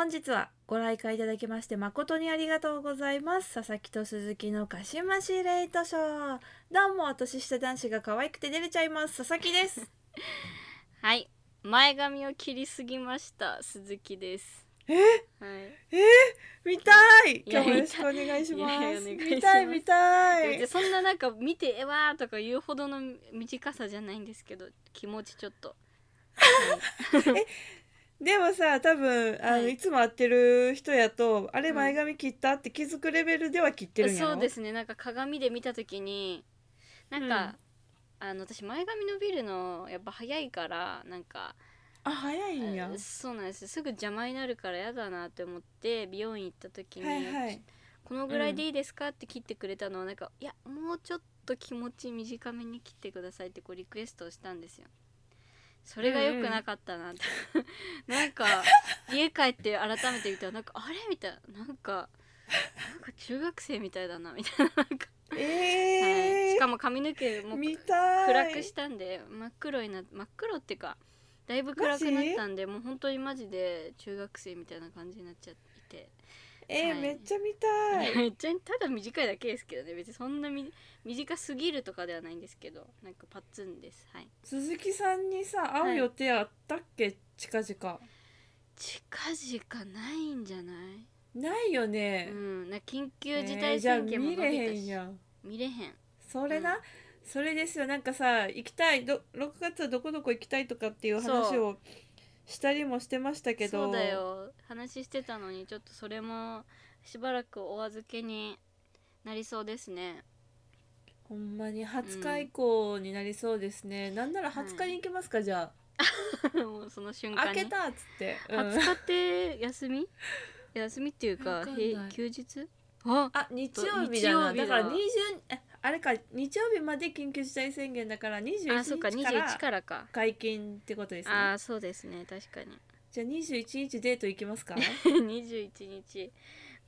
本日はご来会いただきまして誠にありがとうございます。佐々木と鈴木のかしましレイトショー。どうも年下男子が可愛くて出れちゃいます。佐々木です。はい。前髪を切りすぎました。鈴木です。え？はい。見たい。今日もよろしくお願いします。見たい見たい。でそんななんか見てえわーとか言うほどの短さじゃないんですけど気持ちちょっと でもさ多分あの、はい。い、つも会ってる人やとあれうん。前髪切ったって気づくレベルでは切ってるんやろ？そうですね。なんか鏡で見た時になんか、あの私前髪伸びるのやっぱ早いからなんかあ早いんや。あそうなんですすぐ邪魔になるから嫌だなって思って美容院行った時に、はいはい。このぐらいでいいですかって切ってくれたのをなんかいやもうちょっと気持ち短めに切ってくださいってこうリクエストをしたんですよそれが良くなかったな。って、なんか家帰って改めて見たらなんかあれ？みたいな。なんかなんか中学生みたいだな。みたいななんか、えー。はい、しかも髪の毛も暗くしたんで真っ黒にな真っ黒っていうかだいぶ暗くなったんでもう本当にマジで中学生みたいな感じになっちゃっててえーはい。めっちゃ見たい。めっちゃただ短いだけですけどね。別にそんなみ短すぎるとかではないんですけど。なんかパッツンです。はい。鈴木さんにさ会う予定あったっけ、近々。近々ないんじゃない？ないよね。う、ん。な緊急事えー態宣言も見れ伸びたし、へんやん。見れへん。それな、うん。それですよ。なんかさ行きたい。ど6月はどこどこ行きたいとかっていう話そをしたりもしてましたけど。そうだよ。話してたのにちょっとそれもしばらくお預けになりそうですね。ほんまに。20日以降になりそうですね、なんなら20日に行けますか、じゃ もうその瞬あ間に。開けたっつって、うん。20日って休み？休みっていうかわか休日？ああ日曜日だ日曜日だ。なだから20えあれか日曜日まで緊急事態宣言だから21あそっか日から21からか。解禁ってことですね。ああそうですね確かに。じゃあ21日デート行きますか？21日。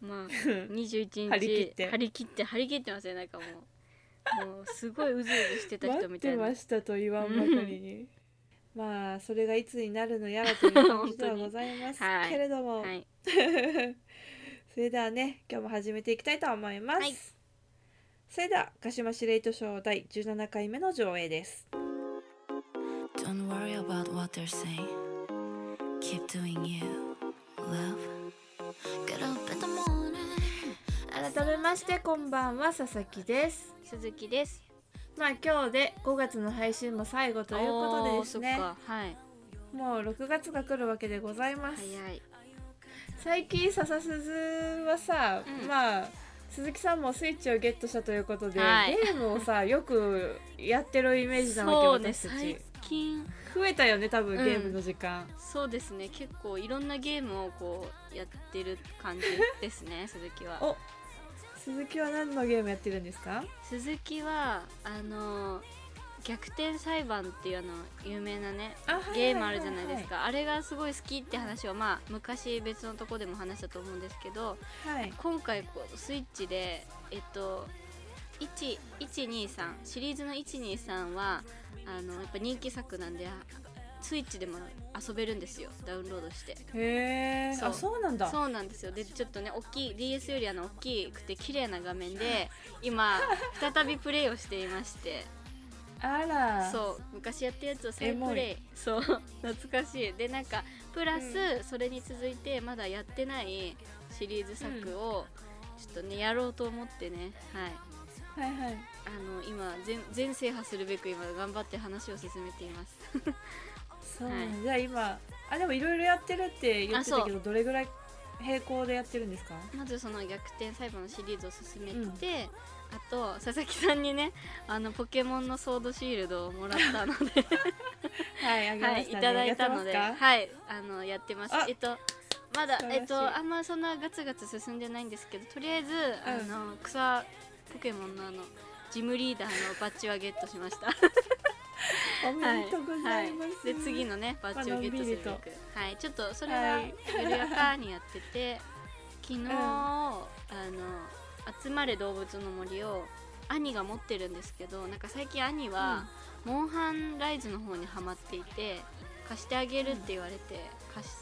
まあ 21日。張り切って。張り切って張り切ってますねなんかもう。もうすごいうずうずしてた待人みたいな。ってましたと言わんばかりに。まあそれがいつになるのやらという感じではございますはい。けれども、はい。それではね今日も始めていきたいと思います、はいそれでは鹿島司令図賞第17回目の上映です。Don't worry about what they're saying. Keep doing you, love. Get up in the morning. 改めましてこんばんは佐々木です。鈴木です。まあ今日で5月の配信も最後ということでですね。はい。もう6月が来るわけでございます。早い。最近笹鈴はさ、うん。まあ鈴木さんもスイッチをゲットしたということで、はい。ゲームをさ よくやってるイメージなわそうけ私たち。近。増えたよね多分うんゲームの時間、そうですね結構いろんなゲームをこうやってる感じですね 鈴木は。お鈴木は何のゲームやってるんですか？鈴木はあの逆転裁判っていうあの有名なねゲームあるじゃないですか。あれがすごい好きって話をまあ昔別のとこでも話したと思うんですけどはい。今回こうスイッチでえっと1 123シリーズの123はあのやっぱ人気作なんであスイッチでも遊べるんですよ。ダウンロードして。へえそそうなんだ。そうなんですよ。でちょっとね大きい DS よりあの大きくて綺麗な画面で 今再びプレイをしていましてあら。そう昔やったやつを再プレイ。そう懐かしい。でなんかプラス、それに続いてまだやってないシリーズ作をちょっとねやろうと思ってね。はい。はいはい。あの今全全制覇するべく今頑張って話を進めています。そう、はい。じゃあ今あでもいろいろやってるって言ってたけどどれぐらい並行でやってるんですか？まずその逆転裁判のシリーズを進めて、あと佐々木さんにねあのポケモンのソードシールドをもらったので。はいあげはい、ましたね、いただいたので、はい、あのやってます。あ。えっとまだえっとあんまそんなガツガツ進んでないんですけど、とりあえず、あの草ポケモンのあのジムリーダーのバッジはゲットしました。おめでとうございます、はい、で次のねバッジをゲットするべく、はい、ちょっとそれははい。緩やかにやってて、昨日、ん。あの集まれ動物の森を兄が持ってるんですけどなんか最近兄は、モンハンライズの方にハマっていて貸してあげるって言われて貸し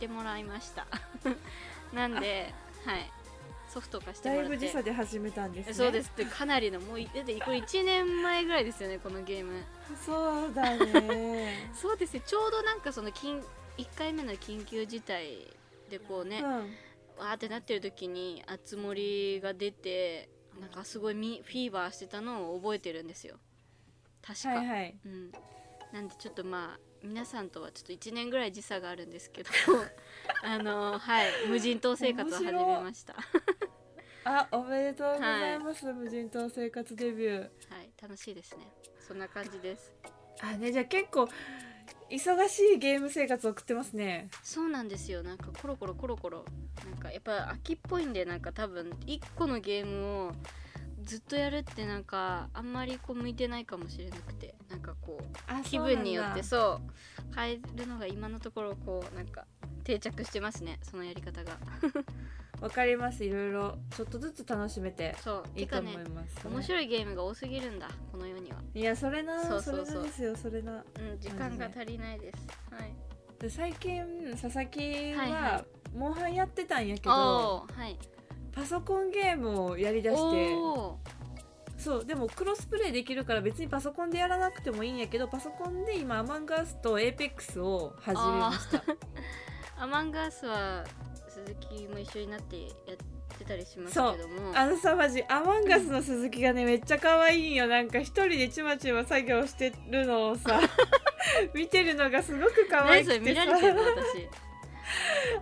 ってもらいました。なんではい。ソフト化してだいもらって。ぶ時差で始めたんですね。そうです。ってかなりのもういだってこれ1年前ぐらいですよねこのゲーム。そうだね。そうですねちょうどなんかその緊1回目の緊急事態でこうね、うんわーってなってる時にあつ森が出てなんかすごいミフィーバーしてたのを覚えてるんですよ。確か、はいはい。うん、なんでちょっとまあ皆さんとはちょっと1年ぐらい時差があるんですけど あのはい無人島生活を始めました。はあおめでとうございます、無人島生活デビュー。い楽しいですね。そんな感じです。あねじゃあ結構忙しいゲーム生活送ってますね。そうなんですよ。なんかコロコロコロコロなんかやっぱ秋っぽいんでなんか多分1個のゲームをずっとやるってなんかあんまりこう向いてないかもしれなくてなんかこうあ気分によってそう変えるのが今のところこうなんか定着してますねそのやり方が。わかります。いろいろちょっとずつ楽しめていいと思います、面白いゲームが多すぎるんだこの世には。いやそれな。そうそうそう。れなんですよ。それな。うん時間が足りないです。はい。で最近佐々木はいははモンハンやってたんやけど、はい。パソコンゲームをやりだして。そうでもクロスプレイできるから別にパソコンでやらなくてもいいんやけどパソコンで今アマンガースとエーペックスを始めました。アマンガースは鈴木も一緒になってやってたりしますけども。あのさマジアマンガスの鈴木がねめっちゃ可愛いんよ。なんか一人でちまちま作業してるのをさ 見てるのがすごく可愛くてさ。見られてるの私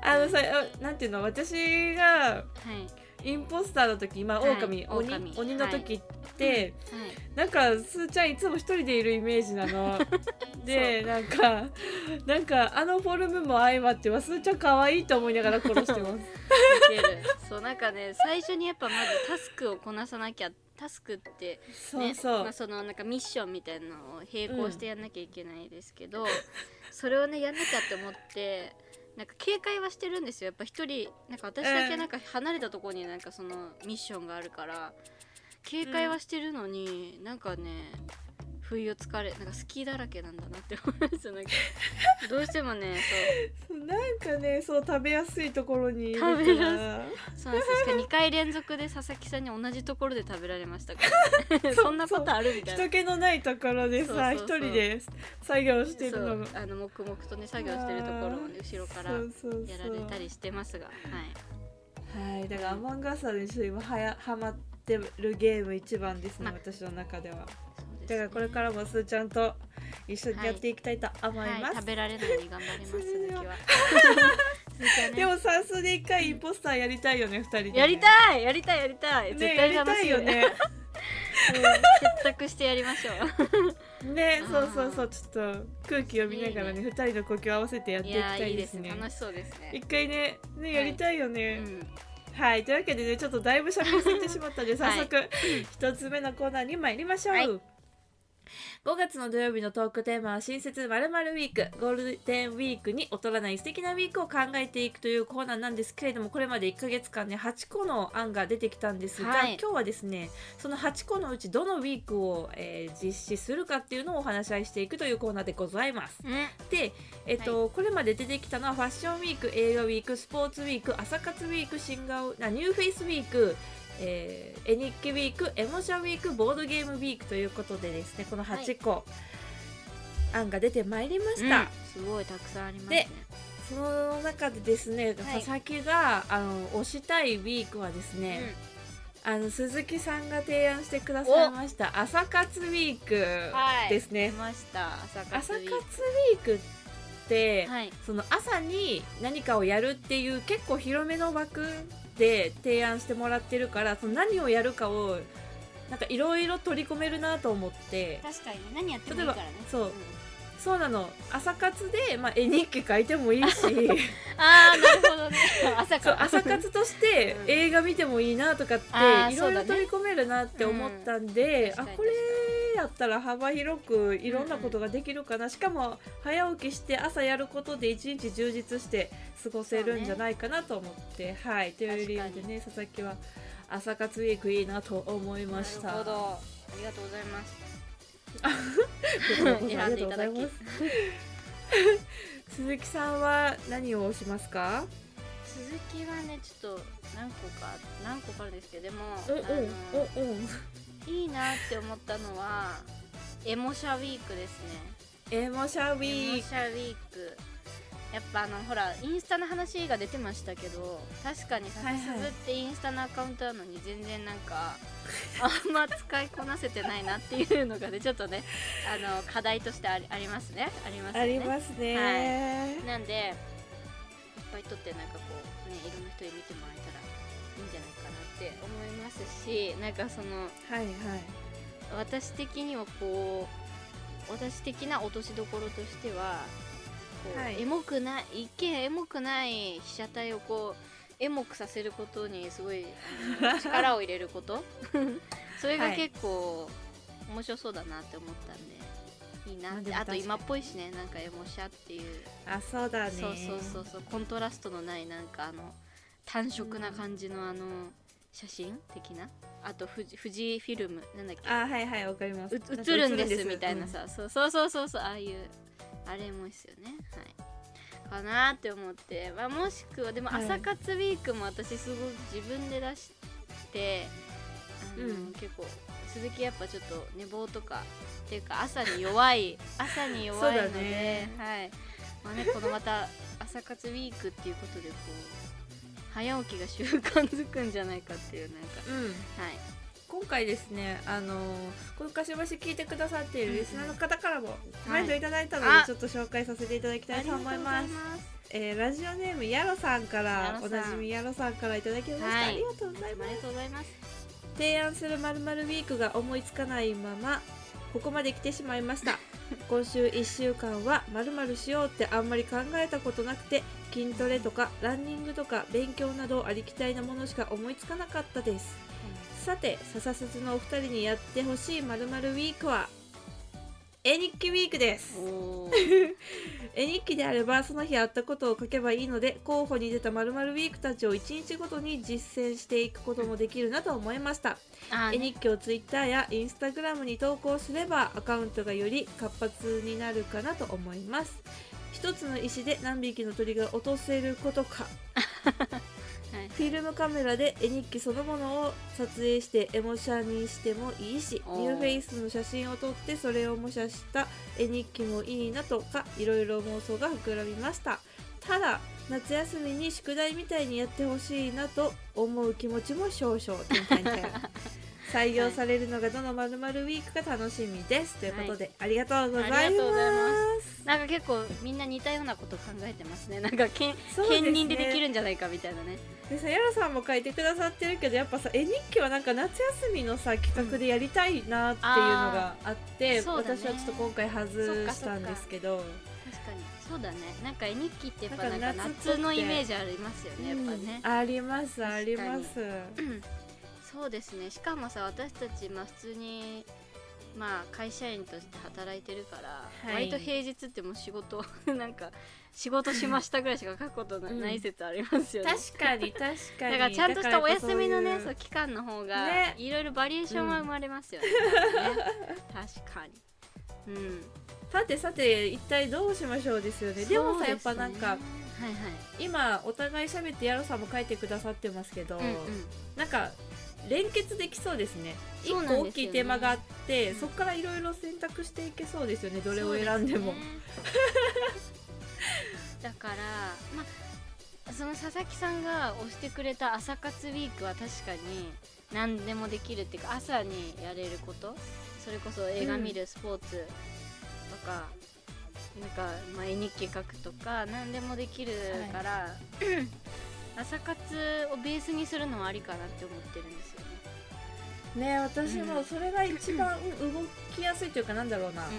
あのさあなんていうの？私がはい。インポスターの時今はい狼、鬼狼。鬼の時って、はい。なんかすーちゃんいつも一人でいるイメージなの。でなんかなんかあのフォルムも相まってはすーちゃん可愛いと思いながら殺してます。そうなんかね最初にやっぱまずタスクをこなさなきゃタスクってねそうそう、まあ、そのなんかミッションみたいなのを並行してやんなきゃいけないですけど、それをねやんなきゃって思ってなんか警戒はしてるんですよ。やっぱ一人なんか私だけなんか離れたところになんかそのミッションがあるから警戒はしてるのに、なんかね不意をつかれなんか好きだらけなんだなって思いますよなんかどうしてもねそう。なんかねそう食べやすいところに食べやそうそうなんです。よ2回連続で佐々木さんに同じところで食べられましたから、ね、そんなことあるみたいな。人気のないところでさ一人で作業してるの。あの黙々とね作業してるところをね後ろからやられたりしてますが。はい。はいだからアマンガーサーで今はやハマってるゲーム一番ですね、ま私の中ではだからこれからもすーちゃんと一緒にやっていきたいと思いはい、ます、食べられるように頑張ります 鈴木は。でも算数で一回インポスターやりたいよね二人でね、やりたいやりたいやりたい、ね絶対楽しい。やりたいよね。うん。結託してやりましょう。ねうん。そうそうそう。ちょっと空気を見ながらねいい二人の呼吸を合わせてやっていきたいですね。楽しそうですね。一回ねねやりたいようね、ん。はい、というわけでねちょっとだいぶ喋りすぎてしまったのではい。早速一つ目のコーナーに参りましょう、はい5月の土曜日のトークテーマは新設まるウィーク。ゴールデンウィークに劣らない素敵なウィークを考えていくというコーナーなんですけれどもこれまで1ヶ月間ね8個の案が出てきたんですが、はい。今日はですねその8個のうちどのウィークを、えー実施するかっていうのをお話し合いしていくというコーナーでございます。うんで、えっとこれまで出てきたのはファッションウィーク映画ウィークスポーツウィーク朝活ウィーク新顔あニューフェイスウィーク、えー絵日記ウィークエモシャウィークボードゲームウィークということでですねこの8個、案が出てまいりました、うん。すごいたくさんありますね。その中でですね、はい。佐々木があの推したいウィークはですね、あの鈴木さんが提案してくださいました朝活ウィークはい。ですね、出ました朝活ウィーークって、クはい。その朝に何かをやるっていう結構広めの枠で提案してもらってるからその何をやるかをなんかいろいろ取り込めるなと思って。確かにね何やってもいいからね。そう。そうなの。朝活で、まあ、絵日記書いてもいいし。ああなるほどね。朝 そうか朝活としてうん。映画見てもいいなとかっていろいろ取り込めるなって思ったんで、うん。あこれやったら幅広くいろんなことができるかな、しかも早起きして朝やることで一日充実して過ごせるんじゃないかなと思って、はい。という理由でね佐々木は朝活ウィークいいなと思いました。なるほど。ありがとうございます。こちらこそありがとうございます。選んでいただ 鈴木さんは何をしますか？鈴木はねちょっと何個か何個かあるんですけどでもうんうんあのうんうんいいなって思ったのはエモシャウィークですね。エモシャウエモィーシャウィーク。やっぱあのほらインスタの話が出てましたけど確かにさはいはいすずってインスタのアカウントなのに全然なんかあんま使いこなせてないなっていうのがねちょっとねあの課題としてありありますね。ありますよね。ありますね、なんでいっぱい撮ってなんかこうねいろんな人に見てもらえたらいいんじゃないかなって思いますしなんかそのはいはい。私的にはこう私的な落としどころとしてはこう、はい。エモくない一見エモくない被写体をこうエモくさせることにすごい力を入れること。それがはい。結構面白そうだなって思ったんでいいなって。あと今っぽいしねなんかエモシャっていう。あそうだね。そうそうそうそうコントラストのないなんかあの単色な感じのあの写真的な？あと富士富士フィルムなんだっけ？あはいはいわかります。映るんです映みたいな、さ、そうそうそうそうそうああいうあれもいいっすよね。はい。かなって思って、まあ、もしくはでもはい。朝活ウィークも私すごく自分で出してあの、うん。結構鈴木やっぱちょっと寝坊とかっていうか朝に弱い 朝に弱いので、ね。はい。まあねこのまた朝活ウィークっていうことでこう早起きが習慣づくんじゃないかっていうなんか。うん。はい。今回ですねあのこのかしばし聞いてくださっているリスナーの方からもコメントいただいたので、はいちょっと紹介させていただきたいと思います。えーラジオネームやろさんからおなじみやろさんからいただきました、はい。ありがとうございます。ありがとうございます。提案するまるまるウィークが思いつかないままここまで来てしまいました今週1週間はまるまるしようってあんまり考えたことなくて筋トレとかランニングとか勉強などありきたりなものしか思いつかなかったです。さて笹鈴のお二人にやってほしいまるまるウィークは？絵日記ウィークです。お 絵日記であればその日あったことを書けばいいので候補に出たまるまるウィークたちを1日ごとに実践していくこともできるなと思いました。あ絵日記をツイッターやインスタグラムに投稿すればアカウントがより活発になるかなと思います。一つの石で何匹の鳥が落とせることか はい。フィルムカメラで絵日記そのものを撮影してエモシャにしてもいいしおー。ニューフェイスの写真を撮ってそれを模写した絵日記もいいなとかいろいろ妄想が膨らみました。ただ夏休みに宿題みたいにやってほしいなと思う気持ちも少々点々点採用されるのがどのまるまるウィークか楽しみです。ということで、ありがとうございます。なんか結構みんな似たようなこと考えてますね。なんかけん兼任でできるんじゃないかみたいなね。でさやらさんも書いてくださってるけどやっぱさ絵日記はなんか夏休みのさ企画でやりたいなっていうのがあって、私はちょっと今回外したんですけど。確かに。そうだね。なんか絵日記ってやっぱなんか夏のイメージありますよねやっぱね。うん。ありますありますそうですね。しかもさ私たちまあ普通にまあ会社員として働いてるから、はい。割と平日ってもう仕事 なんか仕事しましたぐらいしか書くことな,、い説ありますよね。確かに 確かに。だからちゃんとしたお休みのねそう期間の方がね。いろいろバリエーションは生まれますよね,、確かに。うん。さてさて一体どうしましょうですよね。でもさやっぱなんかそうですね今お互い喋ってやろさんも書いてくださってますけど、はいはい、うんうん。なんか連結できそうですね。一個大きいテーマがあってそこからいろいろ選択していけそうですよね。どれを選んでも。そうすね。だからまあその佐々木さんが推してくれた朝活ウィークは確かに何でもできるっていうか朝にやれること。それこそ映画見る、スポーツとかなんか、まあ、絵日記書くとか何でもできるから、朝活をベースにするのはありかなって思ってるんですよね。ね私もそれが一番動きやすいというかなんだろうな、うん。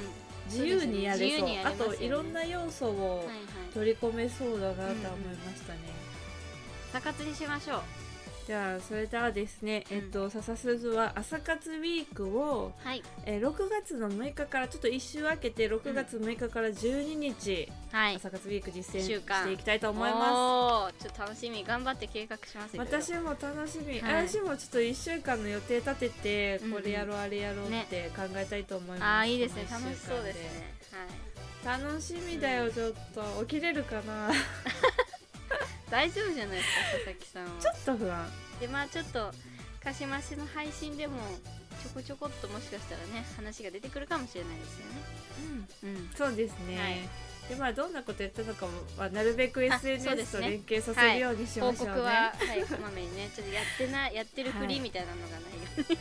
自由にやれそう。自由にやれあといろんな要素をはいはい、取り込めそうだなとは思いましたね、朝活にしましょうじゃあそれではですね、うん。えっと笹鈴は朝活ウィークを、はい。えー6月の6日からちょっと1週空けて6月6日から12日、はい。朝活ウィーク実践していきたいと思います。ちょっと楽しみ。頑張って計画しますよ私も楽しみ、はい。私もちょっと1週間の予定立ててうんうん。これやろうあれやろうっね。て考えたいと思います、ああいいですね。楽しそうですね。はい。楽しみだよちょっと。起きれるかな？大丈夫じゃないですか佐々木さんは。ちょっと不安。でまあちょっとかしましの配信でもちょこちょこっともしかしたらね話が出てくるかもしれないですよね。うん。そうですね、はいでまあどんなことやったのかはなるべく SNS と連携させるようにしま報しょうね、告は、はい、こまめにねちょっとやってな やってるふりみたいなのがないように。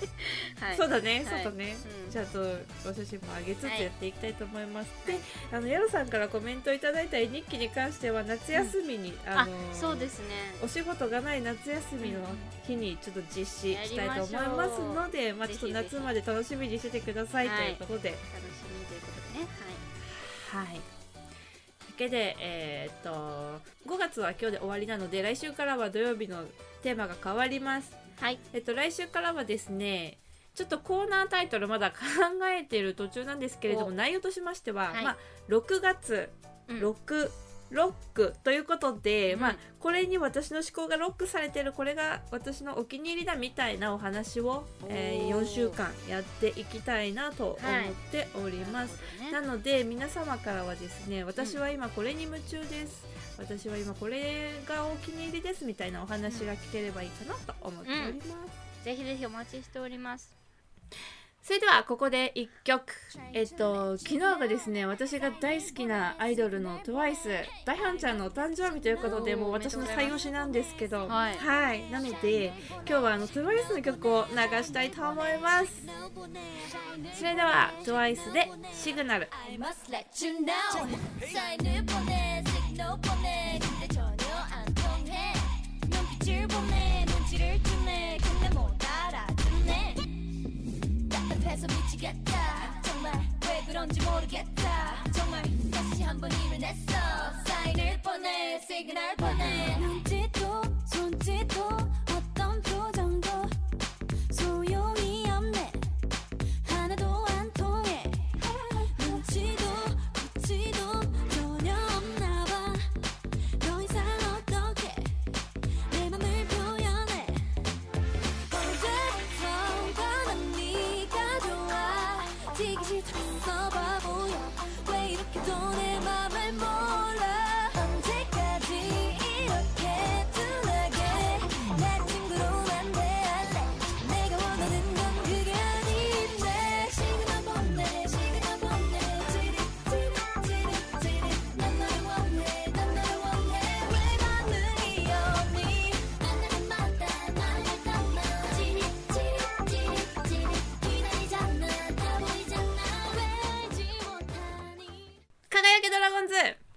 はい。そうだね、はい。そうだね、うん。ちゃんとご写真も上げつつはいやっていきたいと思います、であのヤロさんからコメントいただいた絵日記に関しては夏休みに、ああのそうですね。お仕事がない夏休みの日にちょっと実施したいと思いますのでまあちょっと夏まで楽しみにしててください、はいということで。楽しみということでね。はい。だけでえーっと5月は今日で終わりなので来週からは土曜日のテーマが変わります。はい。はいえっと来週からはですねちょっとコーナータイトルまだ考えている途中なんですけれどもお。内容としましては、はい。まあ、6月うんロックということで、うん。まあこれに私の思考がロックされてるこれが私のお気に入りだみたいなお話を、えー。おー4週間やっていきたいなと思っております、なるほどね。なので皆様からはですね私は今これに夢中です、私は今これがお気に入りですみたいなお話が聞ければいいかなと思っております、ぜひぜひお待ちしておりますそれではここで1曲。えっと昨日がですね私が大好きなアイドルの TWICE ダヒョンちゃんのお誕生日ということでもう私の最推しなんですけどはい。なので今日はあの TWICE の曲を流したいと思います。それでは TWICE で「シグナル」 답답해서 미치겠다. 정말 왜 그런지 모르겠다. 정말 다시 한 번 일을 냈어. 사인을 보내 시그널 보내. 눈짓도 손짓도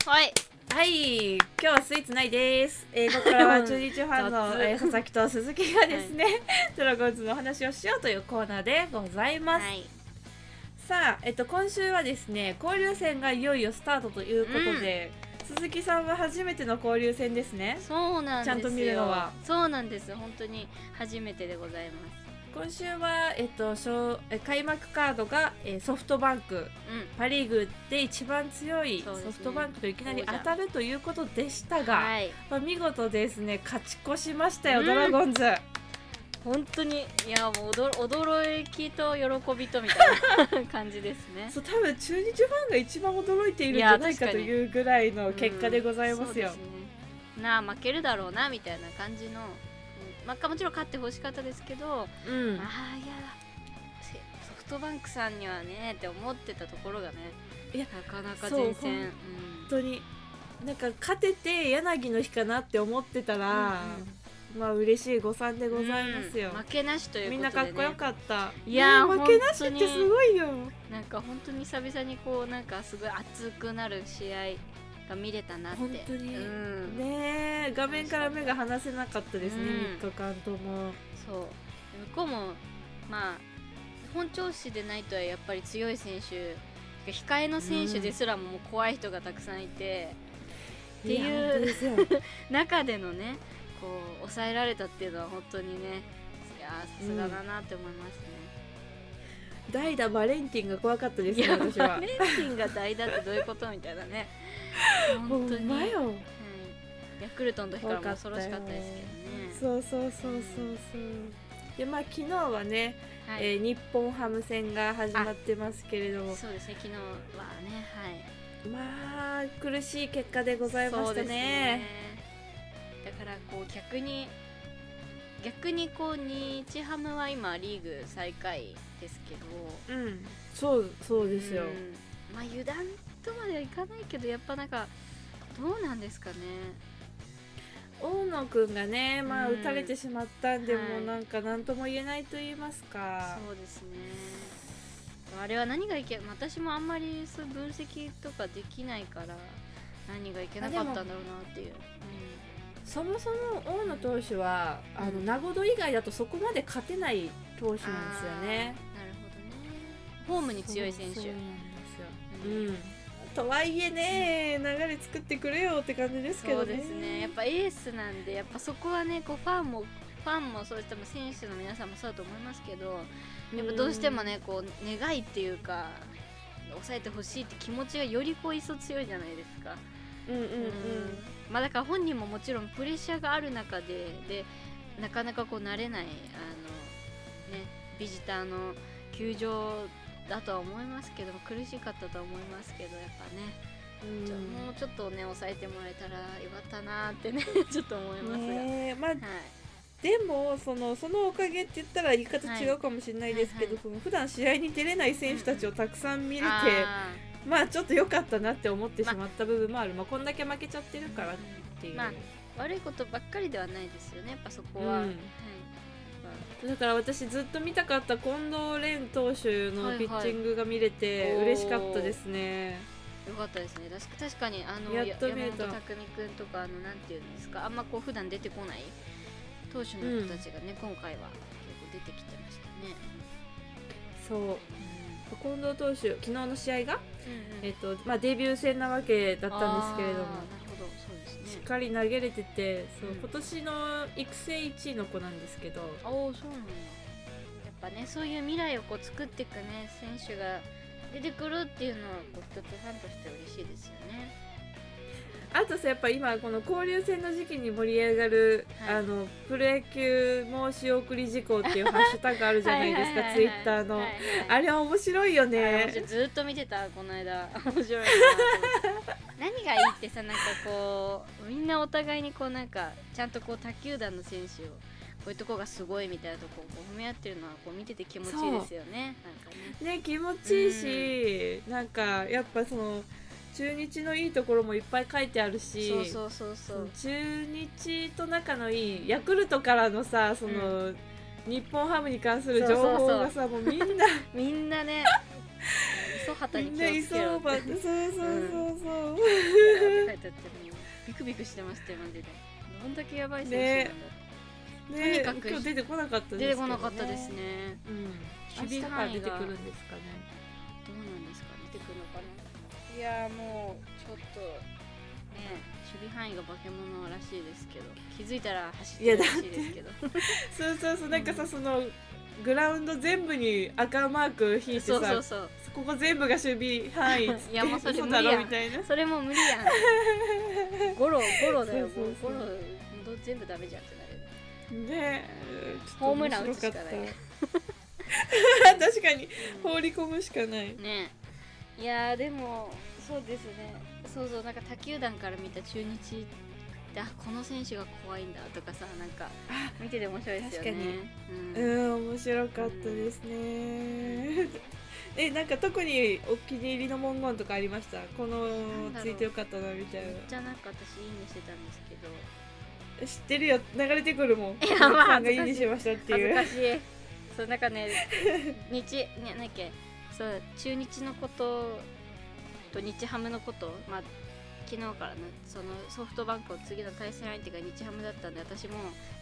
はい。はい。今日はスイーツないです、えーここからは中日ファンの、雑。えー佐々木と鈴木がですね、ドラゴンズのお話をしようというコーナーでございます、はい。さあ、えっと、今週はですね交流戦がいよいよスタートということで、鈴木さんは初めての交流戦ですね。そうなんですよ。ちゃんと見るのは。そうなんです。本当に初めてでございます今週は、えっと、開幕カードが、えーソフトバンク。うん。パ・リーグで一番強いソフトバンクといきなり当たるということでしたが、はい。まあ、見事ですね勝ち越しましたよ、うん。ドラゴンズ。本当にいやもう驚驚きと喜びとみたいな感じですね。そう多分中日ファンが一番驚いているんじゃないかというぐらいの結果でございますよ。すね。なあ負けるだろうなみたいな感じの、うんまあ、もちろん勝ってほしかったですけど、うん。ああいやせソフトバンクさんにはねって思ってたところがねいやなかなか前線本当に。なんか勝てて柳の日かなって思ってたら、まあ嬉しい誤算でございますよ。うん。負けなしということで、ね、みんなかっこよかった。いやーね負けなしってすごいよ。なんか本当に久々にこうなんかすごい熱くなる試合が見れたなって。本当に。うん、ねえ画面から目が離せなかったですね、うん。3日間とも。そう。向こうもまあ本調子でないとはやっぱり強い選手控えの選手ですらももう怖い人がたくさんいて、っていう 中でのねこう抑えられたっていうのは本当にねいやーさすがだなって思いますね、代打バレンティンが怖かったですね私は。バ。レンティンが代打ってどういうことみたいなね。本当に、ほんまよ。うんヤクルトの時からも恐ろしかったですけどね。そうそうそうそうそう。でまあ昨日はね、はい、えー日本ハム戦が始まってますけれども、そうですね昨日はねはい。まあ苦しい結果でございましたそうですね。だからこう逆に逆にこう日ハムは今リーグ最下位ですけど。うん。そうそうですよ、うん。まあ油断とまではいかないけどやっぱなんかどうなんですかね。大野くんがねまあうん。打たれてしまったんで、はい。もうなんか何とも言えないと言いますか。そうですね。あれは何がいけ私もあんまりそう分析とかできないから何がいけなかったんだろうなっていう、そもそも大野投手はあのうん。名護以外だとそこまで勝てない投手なんですよね。なるほどね。ホームに強い選手。そうんですよ、う。うん。んとはいえね流れ作ってくれよって感じですけどね。そうですね。やっぱエースなんでやっぱそこはねこうファンもファンもそうしても選手の皆さんもそうだと思いますけどやっぱどうしてもねこう願いっていうか抑えてほしいって気持ちがよりこう一層強いじゃないですか。うんうんうん。まあだから本人ももちろんプレッシャーがある中ででなかなかこう慣れないあのねビジターの球場だとは思いますけども苦しかったとは思いますけどやっぱねうん。もうちょっとね抑えてもらえたらよかったなーってねちょっと思いますが、ねえまあはい。でもそのそのおかげって言ったら言い方違うかもしれないですけど、はいその普段試合に出れない選手たちをたくさん見れて、あまあちょっと良かったなって思ってしまった部分もある、まあ、こんだけ負けちゃってるからっていう、まあー悪いことばっかりではないですよね。やっぱそこは、うん。はい。だから私ずっと見たかった近藤蓮投手のピッチングが見れてはいはい嬉しかったですね、よかったですね。確か確かにあのやっと見れた。山本匠君とかあのなんていうんですか。あんまこう普段出てこない投手の人たちがね、今回は結構出てきてましたね、そう。近藤投手昨日の試合が、うんえっとまあ、デビュー戦なわけだったんですけれども。ど。ね。しっかり投げれててそう、うん。今年の育成1位の子なんですけど。おおそうなんだ。やっぱねそういう未来をこう作っていくね選手が出てくるっていうのはこう一つファンとして嬉しいですよねあとさやっぱ今この交流戦の時期に盛り上がる、はい。あのプロ野球申し送り事項っていうハッシュタグあるじゃないですかツイッターの、はいはいあれは面白いよね。私ずっと見てたこの間。面白い何がいいってさなんかこうみんなお互いにこうなんかちゃんとこう他球団の選手をこういうとこがすごいみたいなとこを褒め合ってるのはこう見てて気持ちいいですよね。なんかね。ね気持ちいいし、なんかやっぱその中日のいいところもいっぱい書いてあるしそうそうそうそう。中日と仲のいいヤクルトからのさその、日本ハムに関する情報がさもうみんなみんなね磯み畑にんない気をつけろそうばって。そうそうそうそう、書いて。あってもうビクビクしてましたよマジで。どんだけやばい選手なんだ、ねとにかく今日出てこなかったですね、出てこなかったですね。うん。守備範囲が出てくるんですかね。どうなんですか？出てくるのかな？いやーもうちょっとね守備範囲が化け物らしいですけど気づいたら走ってるらしいですけど。そうそうそうなんかさそのグラウンド全部に赤マーク引いてさそうそうそう。ここ全部が守備範囲いやもうそれ嘘だろ無理やん。みたいな。それも無理やん。ゴロゴロだよ。そうそうそうゴロど全部ダメじゃんってなるね。ホームラン打つしかない。確かに放り込むしかない。ねいやーでもそうですね。そうそうなんか他球団から見た中日ってあこの選手が怖いんだとかさなんか見てて面白いですよね。確かに。うん。うん面白かったですね。えなんか特にお気に入りの文言とかありました？このついてよかったなみたいな。めっちゃなんか私いいねしてたんですけど。知ってるよ。流れてくるもん。いやまあいいにしましたっていう。恥ずかしい。そうなんかね日ねなんだっけ？そう中日のことと日ハムのことまあ昨日からねそのソフトバンクの次の対戦相手が日ハムだったんで私も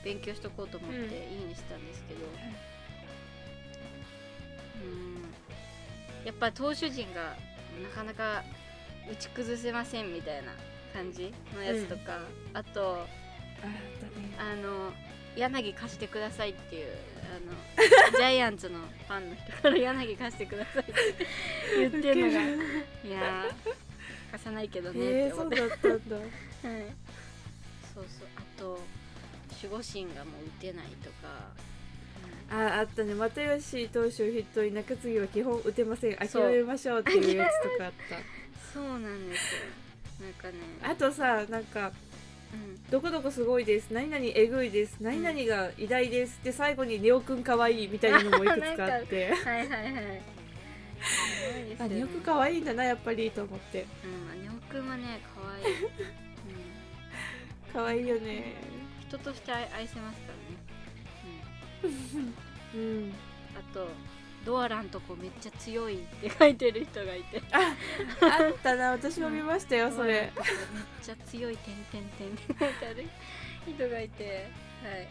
勉強しとこうと思っていいうんにしたんですけど。うん。やっぱ投手陣がなかなか打ち崩せませんみたいな感じのやつとか、あとあだね。あの柳貸してくださいっていうあのジャイアンツのファンの人から柳貸してくださいって言ってるのが いやー貸さないけどねって思って、そうだったんだ。はい、そうそう。あと守護神がもう打てないとか、ああったね。又吉投手を筆頭に中継ぎは基本打てません。諦めましょうっていうやつとかあった。そうなんですよ。なんかね。あとさなんかうんどこどこすごいです。何々えぐいです。何々が偉大です。で最後にネオくんかわいいみたいなのもいくつかあって。はいはいはい。あネオくんかわいいんだなやっぱりと思って。うんネオくんはね可愛い、うん、かわいいよね。人として愛愛せますからね、うん。うん、あとドアランとこめっちゃ強いって書いてる人がいて。あったな。私も見ましたよそれ。ドアランとこめっちゃ強い点点点って書いてある人がいて。はい。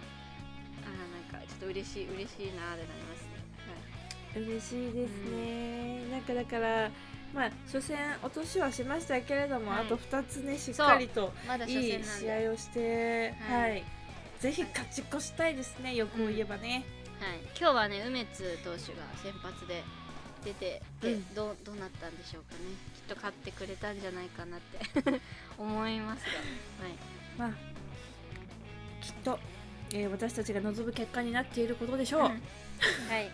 あーなんかちょっと嬉しい嬉しいなーってなりますね。嬉しいですね、なんかだからまあ初戦落としはしましたけれども、はい。あと2つねしっかりとはいまだ初い試合をしてははい。い、ぜひ勝ち越したいですね欲を言えばね、はい、今日はね梅津投手が先発で出てで、うん。どうどうなったんでしょうかね。きっと勝ってくれたんじゃないかなって 思いますが、はい、まあきっと、えー私たちが望む結果になっていることでしょう、うん。はい。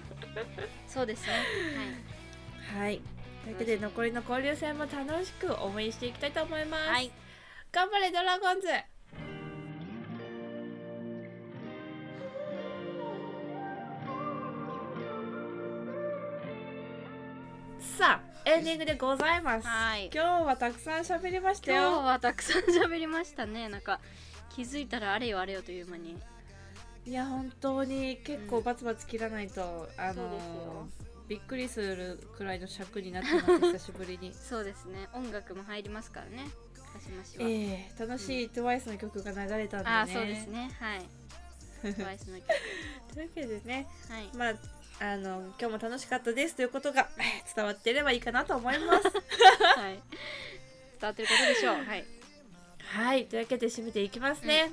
そうですね。はい。というわけで残りの交流戦も楽しく応援していきたいと思います、はい。頑張れドラゴンズさあエンディングでございます、はい。今日はたくさん喋りました今日よはたくさん喋りましたね。なんか気づいたらあれよあれよという間に。いや本当に結構バツバツ切らないと、あのそうですよ。びっくりするくらいの尺になってます 久しぶりに。そうですね。音楽も入りますからね。かしましは、ええ楽しい TWICE の曲が流れたんでね。ああそうですね。はい。トワイスの曲。というわけでねはい。まああの今日も楽しかったですということがえー 伝わっていればいいかなと思います。はい。伝わってることでしょう。はい。はい。というわけで締めていきますね、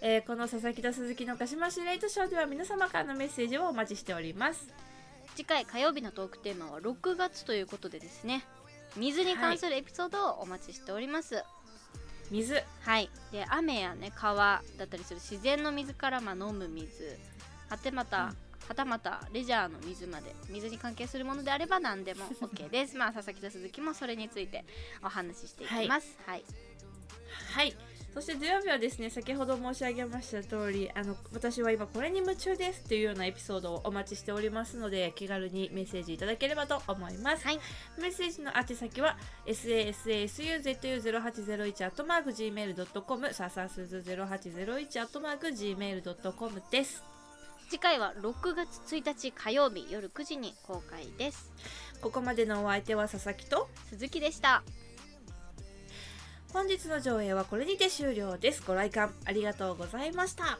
えーこの佐々木と鈴木の鹿島市レイトショーでは皆様からのメッセージをお待ちしております。次回火曜日のトークテーマは6月ということでですね。水に関するエピソードをお待ちしております。水。はい、で雨やね川だったりする自然の水からまあ飲む水。はてまた、うんはたまたレジャーの水まで水に関係するものであれば何でも OK です。まあ佐々木と鈴木もそれについてお話ししていきます。はい、はい。そして土曜日はですね先ほど申し上げました通りあの私は今これに夢中ですっていうようなエピソードをお待ちしておりますので気軽にメッセージいただければと思います、はい。メッセージの宛先は sasasuzu0801-gmail.com ささすず 0801-gmail.com です次回は6月1日火曜日夜9時に公開です。ここまでのお相手は佐々木と鈴木でした。本日の上映はこれにて終了です。ご来館ありがとうございました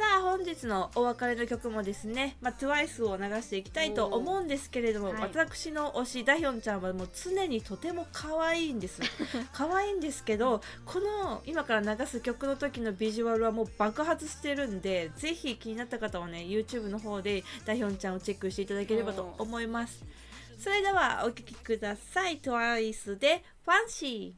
さあ本日のお別れの曲もですね、まあ、TWICE を流していきたいと思うんですけれども、はい。私の推しダヒョンちゃんはもう常にとても可愛いんです。可愛いんですけどこの今から流す曲の時のビジュアルはもう爆発してるんでぜひ気になった方はね YouTube の方でダヒョンちゃんをチェックしていただければと思います。それではお聴きください。TWICE で「ファンシー」